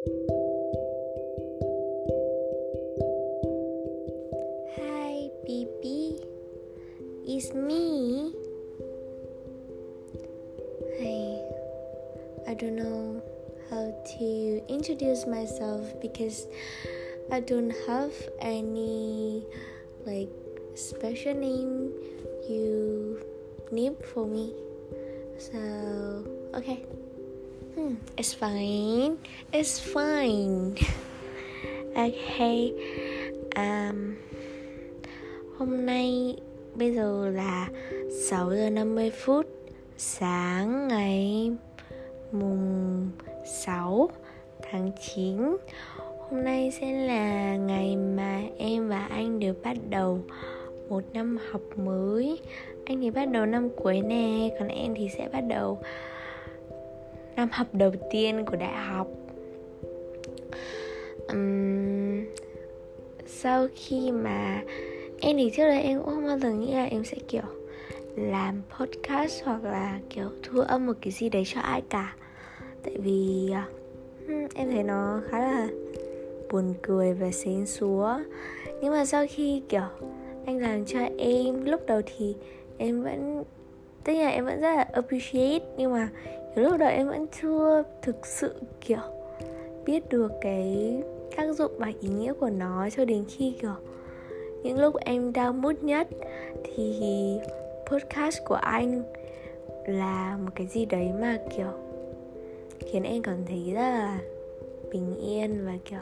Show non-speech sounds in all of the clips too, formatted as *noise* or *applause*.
Hi, baby. It's me. Hey, I don't know how to introduce myself because I don't have any like special name you name for me. So, okay. Hmm, it's fine. It's fine. *laughs* okay. Um, hôm nay bây giờ là 6 giờ 50 phút sáng ngày mùng 6 tháng 9 Hôm nay sẽ là ngày mà em và anh đều bắt đầu một năm học mới Anh thì bắt đầu năm cuối nè, còn em thì sẽ bắt đầu năm học đầu tiên của đại học. Um, sau khi mà em thì trước đây em cũng không bao giờ nghĩ là em sẽ kiểu làm podcast hoặc là kiểu thu âm một cái gì đấy cho ai cả. Tại vì uh, em thấy nó khá là buồn cười và xến xúa nhưng mà sau khi kiểu anh làm cho em lúc đầu thì em vẫn tất nhiên là em vẫn rất là appreciate nhưng mà lúc đó em vẫn chưa thực sự, kiểu, biết được cái tác dụng và ý nghĩa của nó cho đến khi, kiểu, những lúc em đau mút nhất thì podcast của anh là một cái gì đấy mà, kiểu, khiến em cảm thấy rất là bình yên và, kiểu,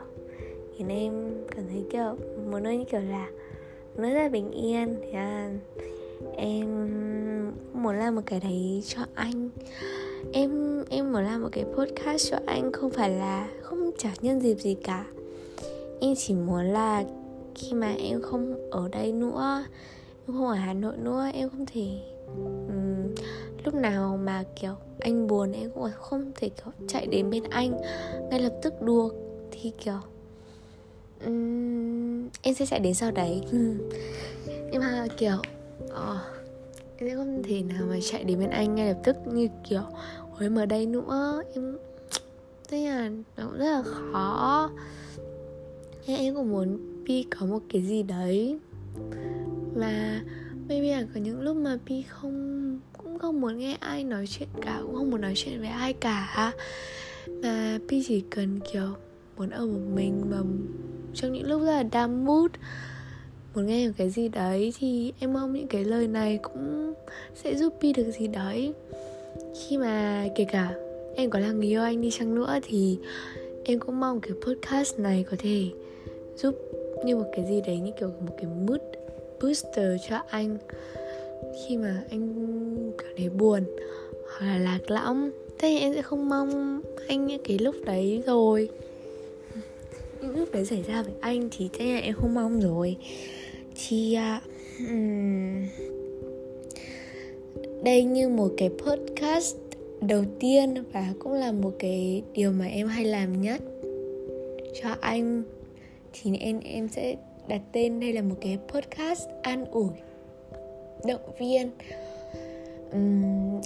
khiến em cảm thấy, kiểu, một nơi như kiểu là một nơi rất là bình yên. Thì là em muốn làm một cái đấy cho anh em em muốn làm một cái podcast cho anh không phải là không trả nhân dịp gì cả. Em chỉ muốn là khi mà em không ở đây nữa em không ở hà nội nữa em không thể um, lúc nào mà kiểu anh buồn em cũng không thể kiểu chạy đến bên anh ngay lập tức được. Thì kiểu um, em sẽ chạy đến sau đấy. *laughs* Nhưng mà kiểu oh, em sẽ không thể nào mà chạy đến bên anh ngay lập tức như kiểu hồi em ở đây nữa, em thế là nó cũng rất là khó. Thế em cũng muốn Pi có một cái gì đấy. Và maybe là có những lúc mà Pi không, cũng không muốn nghe ai nói chuyện cả, cũng không muốn nói chuyện với ai cả. Mà Pi chỉ cần kiểu muốn ở một mình và trong những lúc rất là down mood muốn nghe một cái gì đấy thì em mong những cái lời này cũng sẽ giúp Pi được gì đấy. Khi mà kể cả em có là người yêu anh đi chăng nữa thì em cũng mong cái podcast này có thể giúp như một cái gì đấy, như kiểu một cái mood booster cho anh. Khi mà anh cảm thấy buồn hoặc là lạc lõng, thế thì em sẽ không mong anh những cái lúc đấy rồi những lúc đấy xảy ra với anh thì chắc là em không mong rồi. Thì uh, um, đây như một cái podcast đầu tiên và cũng là một cái điều mà em hay làm nhất cho anh. Thì em em sẽ đặt tên đây là một cái podcast an ủi động viên. Uhm,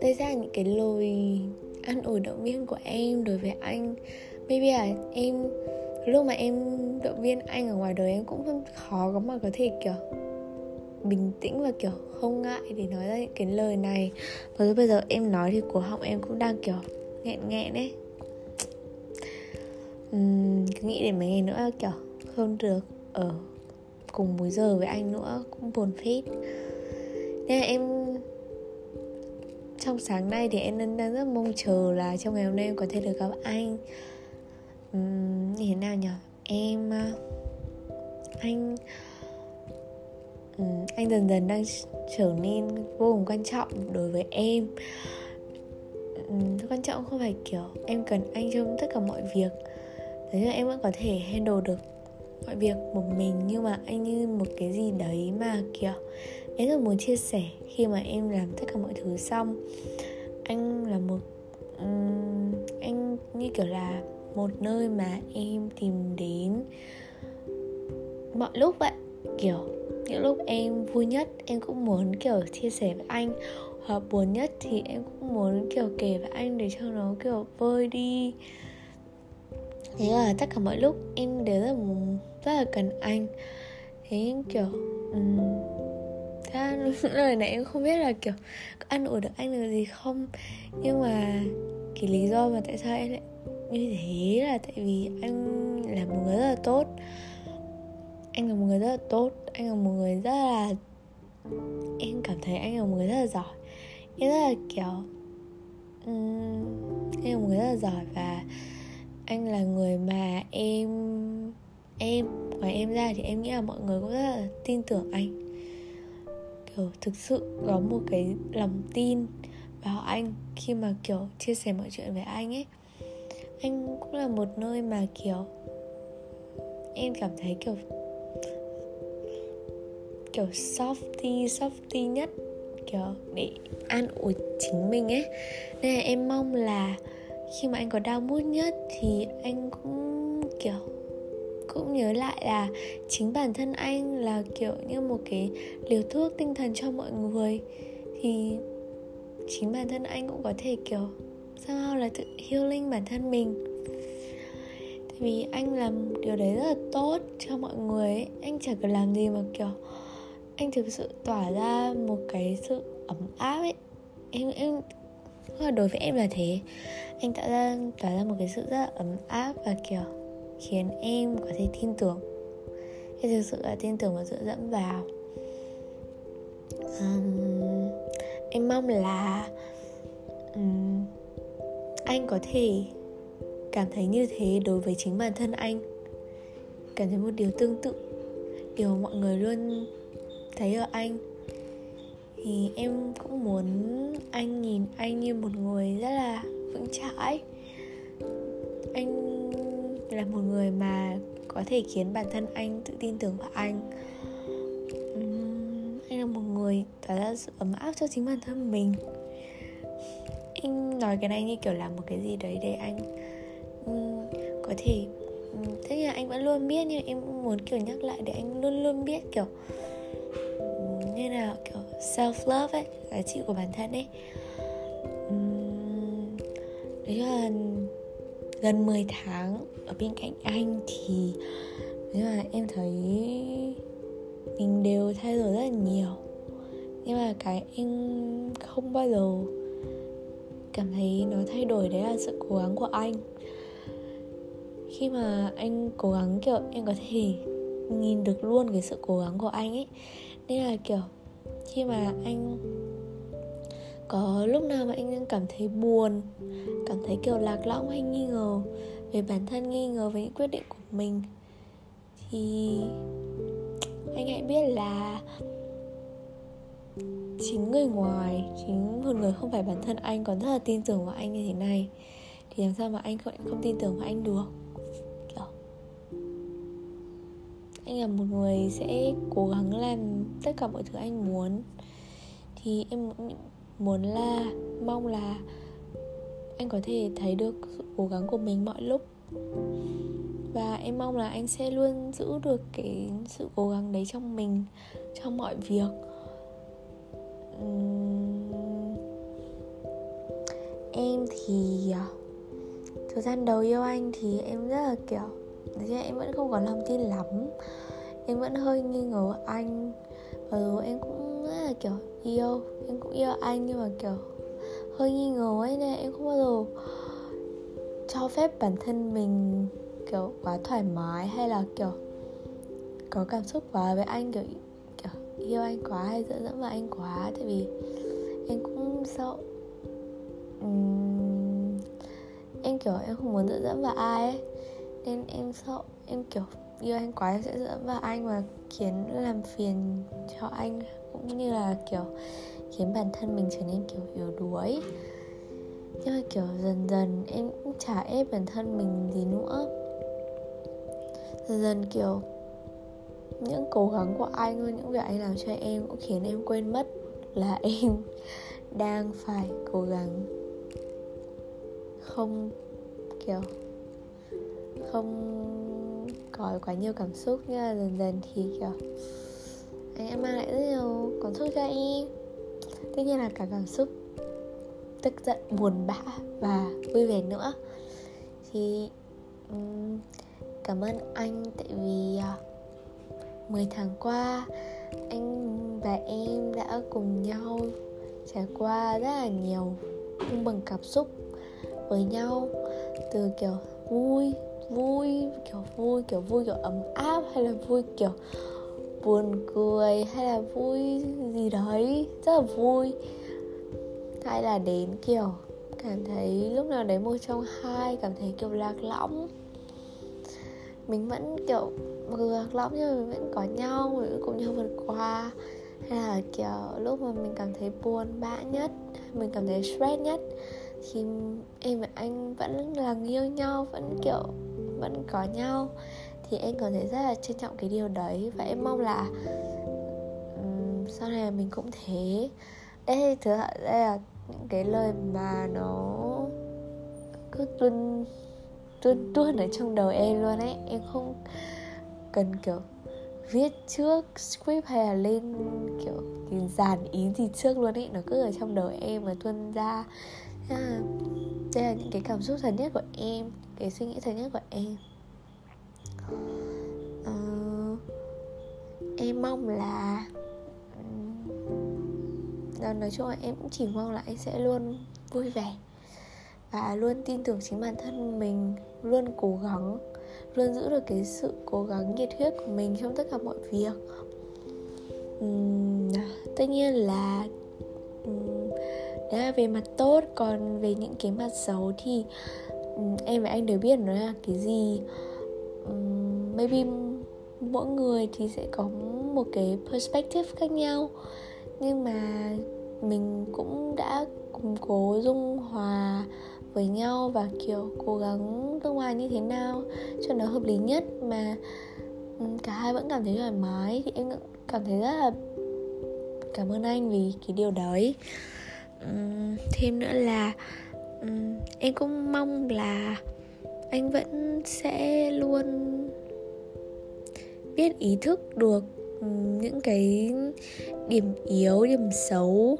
đây ra những cái lời an ủi động viên của em đối với anh. Maybe là em lúc mà em động viên anh ở ngoài đời em cũng khó có mà có thể kiểu bình tĩnh và kiểu không ngại để nói ra những cái lời này. Và bây giờ em nói thì cổ họng em cũng đang kiểu nghẹn nghẹn đấy uhm, cứ nghĩ đến mấy ngày nữa kiểu không được ở cùng múi giờ với anh nữa cũng buồn phết. Nên là em trong sáng nay thì em đang rất mong chờ là trong ngày hôm nay em có thể được gặp anh. Uhm, như thế nào nhỉ? Em ờ, anh ừ, anh dần dần đang trở nên vô cùng quan trọng đối với em. Ừ, quan trọng không phải kiểu em cần anh trong tất cả mọi việc. Thế là em vẫn có thể handle được mọi việc một mình nhưng mà anh như một cái gì đấy mà kiểu em rất muốn chia sẻ khi mà em làm tất cả mọi thứ xong. Anh là một um, anh như kiểu là một nơi mà em tìm đến mọi lúc vậy kiểu những lúc em vui nhất em cũng muốn kiểu chia sẻ với anh. Hoặc buồn nhất thì em cũng muốn kiểu kể với anh để cho nó kiểu vơi đi. Thế là tất cả mọi lúc em đều rất là, rất là cần anh. Thế kiểu um, thế lời *laughs* này em không biết là kiểu ăn ủi được anh được gì không. Nhưng mà cái lý do mà tại sao em lại như thế là tại vì anh là một người rất là tốt. Anh là một người rất là tốt. Anh là một người rất là em cảm thấy anh là một người rất là giỏi. Em rất là kiểu um, anh là một người rất là giỏi và anh là người mà em em ngoài em ra thì em nghĩ là mọi người cũng rất là tin tưởng anh. Kiểu thực sự có một cái lòng tin vào anh khi mà kiểu chia sẻ mọi chuyện với anh ấy anh cũng là một nơi mà, kiểu, em cảm thấy, kiểu kiểu softy softy nhất, kiểu, để an ủi chính mình ấy. Nên là em mong là khi mà anh có đau mút nhất thì anh cũng, kiểu, cũng nhớ lại là chính bản thân anh là, kiểu, như một cái liều thuốc tinh thần cho mọi người. Thì chính bản thân anh cũng có thể, kiểu sao là tự healing bản thân mình. Tại vì anh làm điều đấy rất là tốt cho mọi người ấy. anh chẳng cần làm gì mà kiểu anh thực sự tỏa ra một cái sự ấm áp ấy. Em em là đối với em là thế. Anh tạo ra tỏa ra một cái sự rất là ấm áp và kiểu khiến em có thể tin tưởng. Em thực sự là tin tưởng và dựa dẫm vào. Um, em mong là um, anh có thể cảm thấy như thế đối với chính bản thân anh. Cảm thấy một điều tương tự. Điều mọi người luôn thấy ở anh. Thì em cũng muốn anh nhìn anh như một người rất là vững chãi. Anh là một người mà có thể khiến bản thân anh tự tin tưởng vào anh. Uhm, anh là một người tỏ ra sự ấm áp cho chính bản thân mình anh nói cái này như kiểu là một cái gì đấy để anh um, có thể ừ, um, tất nhiên là anh vẫn luôn biết nhưng em muốn kiểu nhắc lại để anh luôn luôn biết kiểu um, như nào kiểu self love ấy giá trị của bản thân ấy. Um, đấy là gần 10 tháng ở bên cạnh anh thì nhưng mà em thấy mình đều thay đổi rất là nhiều. Nhưng mà cái anh không bao giờ cảm thấy nó thay đổi, đấy là sự cố gắng của anh. Khi mà anh cố gắng, kiểu, em có thể nhìn được luôn cái sự cố gắng của anh ấy. Nên là, kiểu, khi mà anh có lúc nào mà anh cảm thấy buồn, cảm thấy, kiểu, lạc lõng hay nghi ngờ về bản thân, nghi ngờ về những quyết định của mình, thì anh hãy biết là chính người ngoài chính một người không phải bản thân anh còn rất là tin tưởng vào anh như thế này. Thì làm sao mà anh không, không tin tưởng vào anh được? Kiểu anh là một người sẽ cố gắng làm tất cả mọi thứ anh muốn. Thì em muốn là mong là anh có thể thấy được sự cố gắng của mình mọi lúc. Và em mong là anh sẽ luôn giữ được cái sự cố gắng đấy trong mình trong mọi việc uhm... em thì ờ, thời gian đầu yêu anh thì em rất là kiểu Thế em vẫn không có lòng tin lắm. Em vẫn hơi nghi ngờ anh. Và rồi em cũng rất là kiểu yêu, Em cũng yêu anh nhưng mà kiểu hơi nghi ngờ ấy nên em không bao giờ cho phép bản thân mình kiểu quá thoải mái hay là kiểu có cảm xúc quá với anh, kiểu yêu anh quá hay dựa dẫm vào anh quá tại vì em cũng sợ uhm, em kiểu em không muốn dựa dẫm vào ai ấy. Nên em sợ em kiểu yêu anh quá em sẽ dựa dẫm vào anh và khiến làm phiền cho anh cũng như là kiểu khiến bản thân mình trở nên kiểu yếu đuối. Nhưng mà kiểu dần dần em cũng chả ép bản thân mình gì nữa. Dần dần kiểu những cố gắng của anh và những việc anh làm cho em cũng khiến em quên mất là *laughs* em đang phải cố gắng. Không kiểu không có quá nhiều cảm xúc nhưng mà dần dần thì kiểu anh em mang lại rất nhiều cảm xúc cho em. Tất nhiên là cả cảm xúc tức giận buồn bã và vui vẻ nữa. Thì um, cảm ơn anh tại vì uh, 10 tháng qua, anh và em đã cùng nhau trải qua rất là nhiều cung bằng cảm xúc với nhau, từ kiểu vui vui, kiểu vui kiểu vui, kiểu ấm áp, hay là vui, kiểu buồn cười, hay là vui gì đấy, rất là vui. Hay là đến, kiểu, cảm thấy lúc nào đấy một trong hai cảm thấy kiểu lạc lõng. Mình vẫn, kiểu mặc dù lạc lõng nhưng mà mình vẫn có nhau mình vẫn cùng nhau vượt qua. Hay là kiểu lúc mà mình cảm thấy buồn bã nhất mình cảm thấy stress nhất thì em và anh vẫn là yêu nhau vẫn kiểu vẫn có nhau. Thì em cảm thấy rất là trân trọng cái điều đấy và em mong là um, sau này mình cũng thế. Đây thứ đây là những cái lời mà nó cứ tuôn tuôn tuôn ở trong đầu em luôn ấy. Em không cần kiểu viết trước script hay là lên kiểu cái dàn ý gì trước luôn ấy nó cứ ở trong đầu em và tuân ra. À, đây là những cái cảm xúc thật nhất của em cái suy nghĩ thật nhất của em. À, em mong là nói chung là em cũng chỉ mong là anh sẽ luôn vui vẻ và luôn tin tưởng chính bản thân mình luôn cố gắng luôn giữ được cái sự cố gắng nhiệt huyết của mình trong tất cả mọi việc. Uhm, tất nhiên là uhm, đấy là về mặt tốt còn về những cái mặt xấu thì uhm, em và anh đều biết nó là cái gì. Uhm, maybe mỗi người thì sẽ có một cái perspective khác nhau nhưng mà mình cũng đã củng cố dung hòa với nhau và kiểu cố gắng tương lai như thế nào cho nó hợp lý nhất. Mà cả hai vẫn cảm thấy thoải mái. Thì em cảm thấy rất là cảm ơn anh vì cái điều đấy. Thêm nữa là em cũng mong là anh vẫn sẽ luôn biết ý thức được những cái điểm yếu điểm xấu.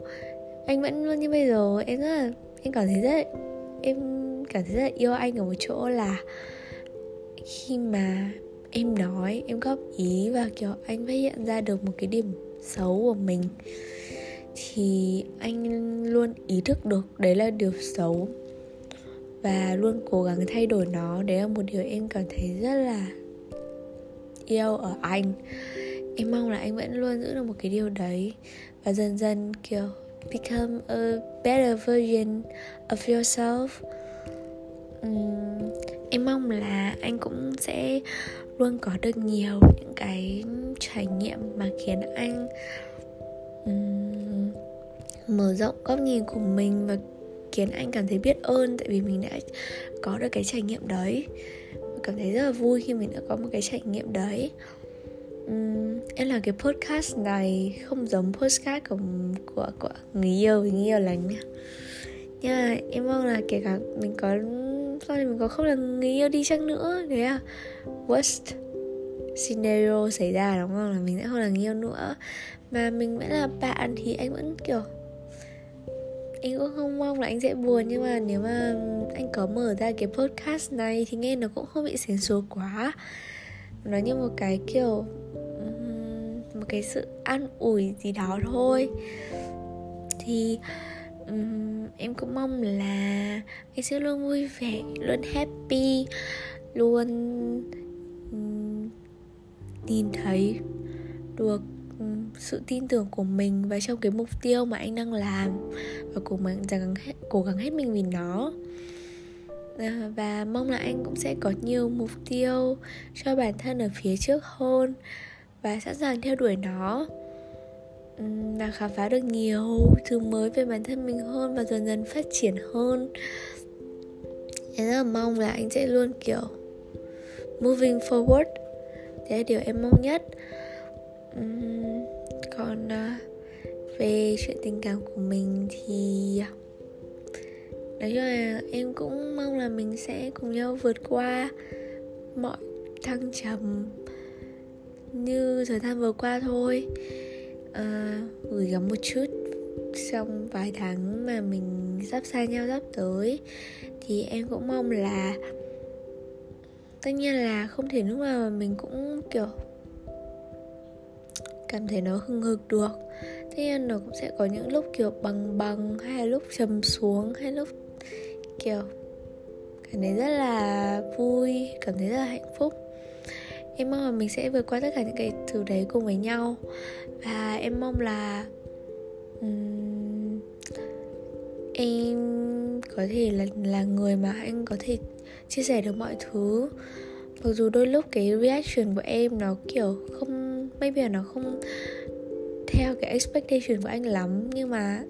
Anh vẫn luôn như bây giờ. Em rất là em cảm thấy rất là, em cảm thấy rất là yêu anh ở một chỗ là khi mà em nói, em góp ý và, kiểu, anh phát hiện ra được một cái điểm xấu của mình, thì anh luôn ý thức được đấy là điều xấu và luôn cố gắng thay đổi nó. Đấy là một điều em cảm thấy rất là yêu ở anh. Em mong là anh vẫn luôn giữ được một cái điều đấy và dần dần, kiểu become a better version of yourself. Um, em mong là anh cũng sẽ luôn có được nhiều những cái trải nghiệm mà khiến anh um, mở rộng góc nhìn của mình và khiến anh cảm thấy biết ơn tại vì mình đã có được cái trải nghiệm đấy. Cảm thấy rất là vui khi mình đã có một cái trải nghiệm đấy um, em làm cái podcast này không giống podcast của của của người yêu người yêu lành nha nhưng mà em mong là kể cả mình có sau này mình có không là người yêu đi chăng nữa đấy à? Worst scenario xảy ra đúng không là mình sẽ không là người yêu nữa. Mà mình vẫn là bạn thì anh vẫn kiểu anh cũng không mong là anh sẽ buồn nhưng mà nếu mà anh có mở ra cái podcast này thì nghe nó cũng không bị xén số quá. Nó như một cái kiểu một cái sự an ủi gì đó thôi. Thì um, em cũng mong là anh sẽ luôn vui vẻ luôn happy luôn um, nhìn thấy được sự tin tưởng của mình và trong cái mục tiêu mà anh đang làm và cố gắng gắng hết, cố gắng hết mình vì nó. À, và mong là anh cũng sẽ có nhiều mục tiêu cho bản thân ở phía trước hơn và sẵn sàng theo đuổi nó. Là khám phá được nhiều thứ mới về bản thân mình hơn và dần dần phát triển hơn. Em rất là mong là anh sẽ luôn kiểu moving forward. Đấy là điều em mong nhất. Còn uh, về chuyện tình cảm của mình thì à, nói chung là em cũng mong là mình sẽ cùng nhau vượt qua mọi thăng trầm như thời gian vừa qua thôi. À, gửi gắm một chút. Trong vài tháng mà mình sắp xa nhau sắp tới thì em cũng mong là tất nhiên là không thể lúc nào mà mình cũng kiểu cảm thấy nó hưng hực được. Tất nhiên nó cũng sẽ có những lúc kiểu bằng bằng hay là lúc trầm xuống hay lúc kiểu cảm thấy rất là vui cảm thấy rất là hạnh phúc em mong là mình sẽ vượt qua tất cả những cái thứ đấy cùng với nhau. Và em mong là um, em có thể là là người mà anh có thể chia sẻ được mọi thứ. Mặc dù đôi lúc cái reaction của em nó kiểu không maybe là nó không theo cái expectation của anh lắm nhưng mà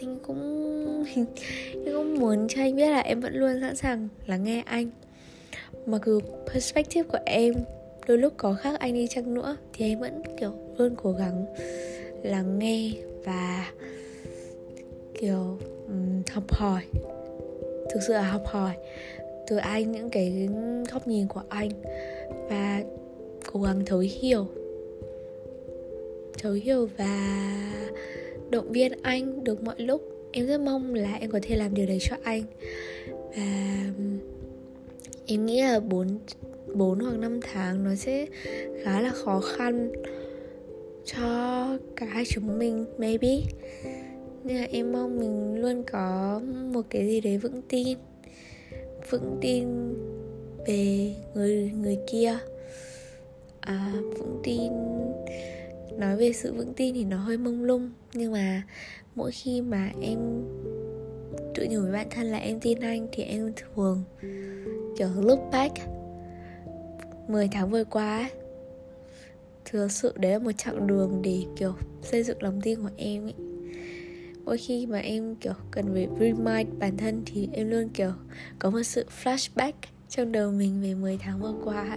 anh cũng *laughs* anh cũng muốn cho anh biết là em vẫn luôn sẵn sàng lắng nghe anh mặc dù perspective của em đôi lúc có khác anh đi chăng nữa thì em vẫn kiểu luôn cố gắng lắng nghe và kiểu um, học hỏi. Thực sự là học hỏi từ anh những cái góc nhìn của anh và cố gắng thấu hiểu. Thấu hiểu và động viên anh được mọi lúc. Em rất mong là em có thể làm điều đấy cho anh. Và em nghĩ là 4 4 hoặc 5 tháng nó sẽ khá là khó khăn cho cả hai chúng mình maybe. Nên là em mong mình luôn có một cái gì đấy vững tin vững tin về người người kia. À, vững tin nói về sự vững tin thì nó hơi mông lung nhưng mà mỗi khi mà em tự nhủ với bản thân là em tin anh thì em thường kiểu look back 10 tháng vừa qua thực sự đấy là một chặng đường để kiểu xây dựng lòng tin của em ấy. Mỗi khi mà em kiểu cần phải remind bản thân thì em luôn kiểu có một sự flashback trong đầu mình về 10 tháng vừa qua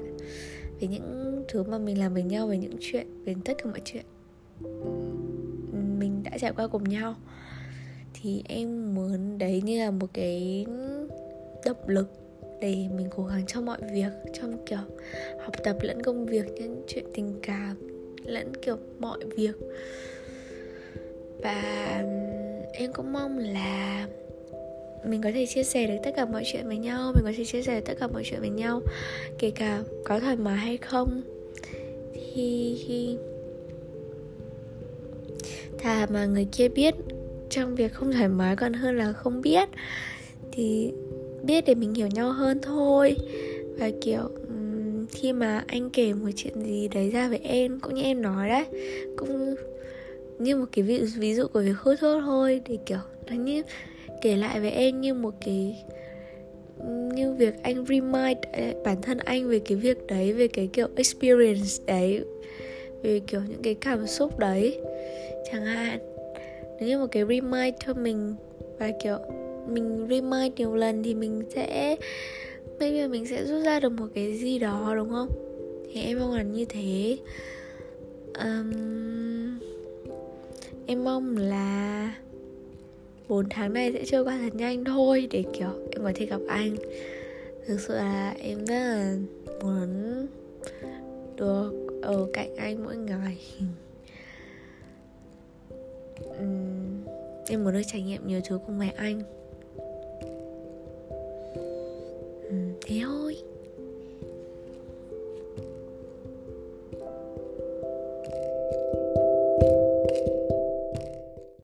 về những thứ mà mình làm với nhau, về những chuyện, về tất cả mọi chuyện. Mình đã trải qua cùng nhau. Thì em muốn đấy như là một cái động lực để mình cố gắng cho mọi việc trong kiểu học tập lẫn công việc những chuyện tình cảm lẫn kiểu mọi việc. Và em cũng mong là mình có thể chia sẻ được tất cả mọi chuyện với nhau mình có thể chia sẻ tất cả mọi chuyện với nhau kể cả có thoải mái hay không. Thì, thì thà mà người kia biết trong việc không thoải mái còn hơn là không biết thì biết để mình hiểu nhau hơn thôi. Và kiểu khi mà anh kể một chuyện gì đấy ra với em cũng như em nói đấy cũng như một cái ví, ví dụ của việc hút thuốc thôi để kiểu nó như kể lại với em như một cái như việc anh remind à, bản thân anh về cái việc đấy về cái kiểu experience đấy về kiểu những cái cảm xúc đấy. Chẳng hạn nó như một cái remind cho mình và kiểu mình remind nhiều lần thì mình sẽ maybe mình sẽ rút ra được một cái gì đó đúng không? Thì em mong là như thế. Um, em mong là 4 tháng này sẽ trôi qua thật nhanh thôi để kiểu em có thể gặp anh. Thực sự là em rất là muốn được ở cạnh anh mỗi ngày. *laughs* Um, em muốn được trải nghiệm nhiều thứ cùng mẹ anh. Uhm, thế thôi